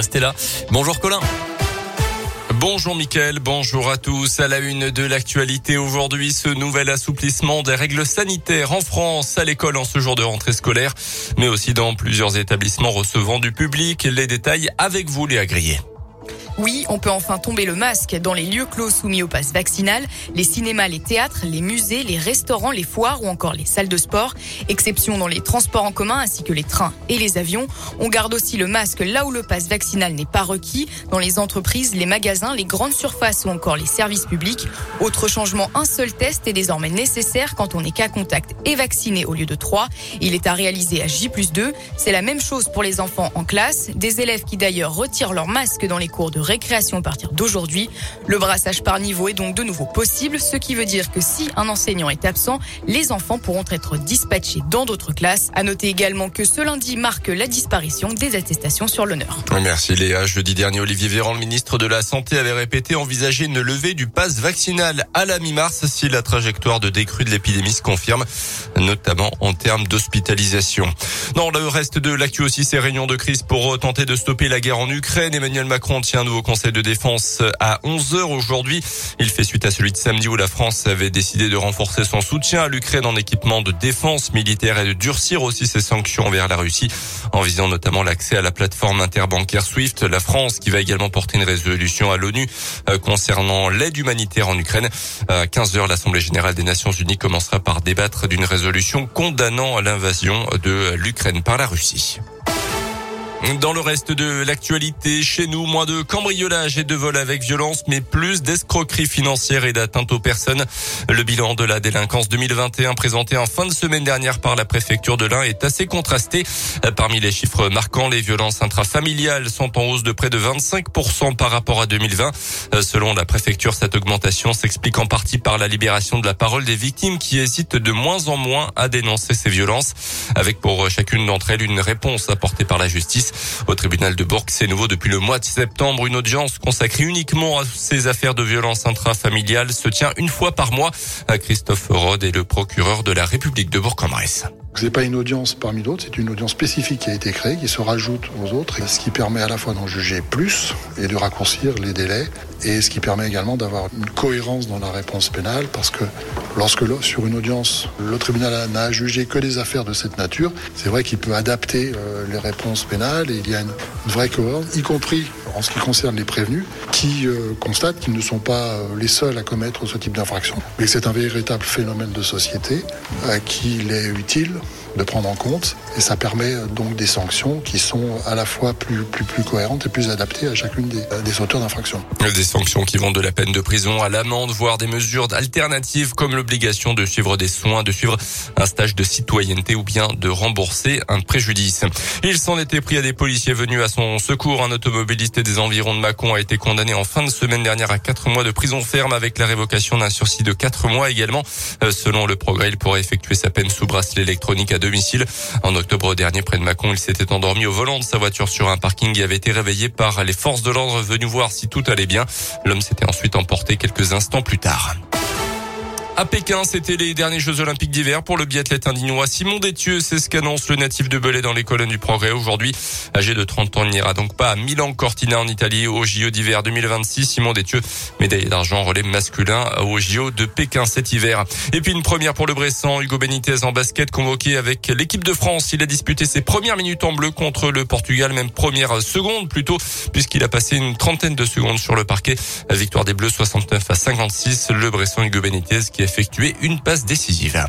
Restez là. Bonjour Colin. Bonjour Mickaël, bonjour à tous. À la une de l'actualité aujourd'hui, ce nouvel assouplissement des règles sanitaires en France, à l'école en ce jour de rentrée scolaire, mais aussi dans plusieurs établissements recevant du public. Les détails avec vous, Léa Grillet. Oui, on peut enfin tomber le masque dans les lieux clos soumis au pass vaccinal, les cinémas, les théâtres, les musées, les restaurants, les foires ou encore les salles de sport. Exception dans les transports en commun ainsi que les trains et les avions. On garde aussi le masque là où le pass vaccinal n'est pas requis, dans les entreprises, les magasins, les grandes surfaces ou encore les services publics. Autre changement, un seul test est désormais nécessaire quand on est cas contact et vacciné au lieu de trois. Il est à réaliser à J 2. C'est la même chose pour les enfants en classe, des élèves qui d'ailleurs retirent leur masque dans les cours de récréation à partir d'aujourd'hui. Le brassage par niveau est donc de nouveau possible, ce qui veut dire que si un enseignant est absent, les enfants pourront être dispatchés dans d'autres classes. À noter également que ce lundi marque la disparition des attestations sur l'honneur. Merci Léa. Jeudi dernier, Olivier Véran, le ministre de la Santé, avait répété envisager une levée du pass vaccinal à la mi-mars si la trajectoire de décrue de l'épidémie se confirme, notamment en termes d'hospitalisation. Dans le reste de l'actu aussi, ces réunions de crise pour tenter de stopper la guerre en Ukraine. Emmanuel Macron tient un nouveau Conseil de défense à 11h aujourd'hui. Il fait suite à celui de samedi où la France avait décidé de renforcer son soutien à l'Ukraine en équipement de défense militaire et de durcir aussi ses sanctions vers la Russie en visant notamment l'accès à la plateforme interbancaire SWIFT. La France qui va également porter une résolution à l'ONU euh, concernant l'aide humanitaire en Ukraine. À 15h, l'Assemblée générale des Nations unies commencera par débattre d'une résolution condamnant l'invasion de l'Ukraine par la Russie. Dans le reste de l'actualité, chez nous, moins de cambriolage et de vol avec violence, mais plus d'escroquerie financière et d'atteinte aux personnes. Le bilan de la délinquance 2021 présenté en fin de semaine dernière par la préfecture de l'Ain est assez contrasté. Parmi les chiffres marquants, les violences intrafamiliales sont en hausse de près de 25% par rapport à 2020. Selon la préfecture, cette augmentation s'explique en partie par la libération de la parole des victimes qui hésitent de moins en moins à dénoncer ces violences, avec pour chacune d'entre elles une réponse apportée par la justice. Au tribunal de Bourg, c'est nouveau depuis le mois de septembre. Une audience consacrée uniquement à ces affaires de violence intrafamiliale se tient une fois par mois. À Christophe Rode est le procureur de la République de Bourg-en-Bresse. C'est pas une audience parmi d'autres, c'est une audience spécifique qui a été créée, qui se rajoute aux autres, ce qui permet à la fois d'en juger plus et de raccourcir les délais, et ce qui permet également d'avoir une cohérence dans la réponse pénale, parce que lorsque sur une audience, le tribunal n'a jugé que des affaires de cette nature, c'est vrai qu'il peut adapter euh, les réponses pénales, et il y a une, vraie cohérence, y compris en ce qui concerne les prévenus, qui euh, constatent qu'ils ne sont pas euh, les seuls à commettre ce type d'infraction, mais c'est un véritable phénomène de société, qu'il est utile de prendre en compte et ça permet donc des sanctions qui sont à la fois plus, plus, plus cohérentes et plus adaptées à chacune des, des auteurs d'infractions. Des sanctions qui vont de la peine de prison à l'amende, voire des mesures alternatives comme l'obligation de suivre des soins, de suivre un stage de citoyenneté ou bien de rembourser un préjudice. Il s'en était pris à des policiers venus à son secours. Un automobiliste des environs de Mâcon a été condamné en fin de semaine dernière à quatre mois de prison ferme avec la révocation d'un sursis de quatre mois également. Euh, selon le progrès, il pourrait effectuer sa peine sous bracelet électronique à En octobre dernier, près de Mâcon, il s'était endormi au volant de sa voiture sur un parking et avait été réveillé par les forces de l'ordre venues voir si tout allait bien. L'homme s'était ensuite emporté quelques instants plus tard. À Pékin, c'était les derniers Jeux Olympiques d'hiver pour le biathlète indignois Simon Détieux. C'est ce qu'annonce le natif de Belay dans les colonnes du progrès. Aujourd'hui, âgé de 30 ans, il n'ira donc pas à Milan Cortina en Italie au JO d'hiver 2026. Simon Détieux, médaillé d'argent en relais masculin au JO de Pékin cet hiver. Et puis une première pour le Bressan, Hugo Benitez en basket convoqué avec l'équipe de France. Il a disputé ses premières minutes en bleu contre le Portugal, même première seconde plutôt, puisqu'il a passé une trentaine de secondes sur le parquet. Victoire des Bleus 69 à 56. Le Bressan Hugo Benitez qui a effectuer une passe décisive.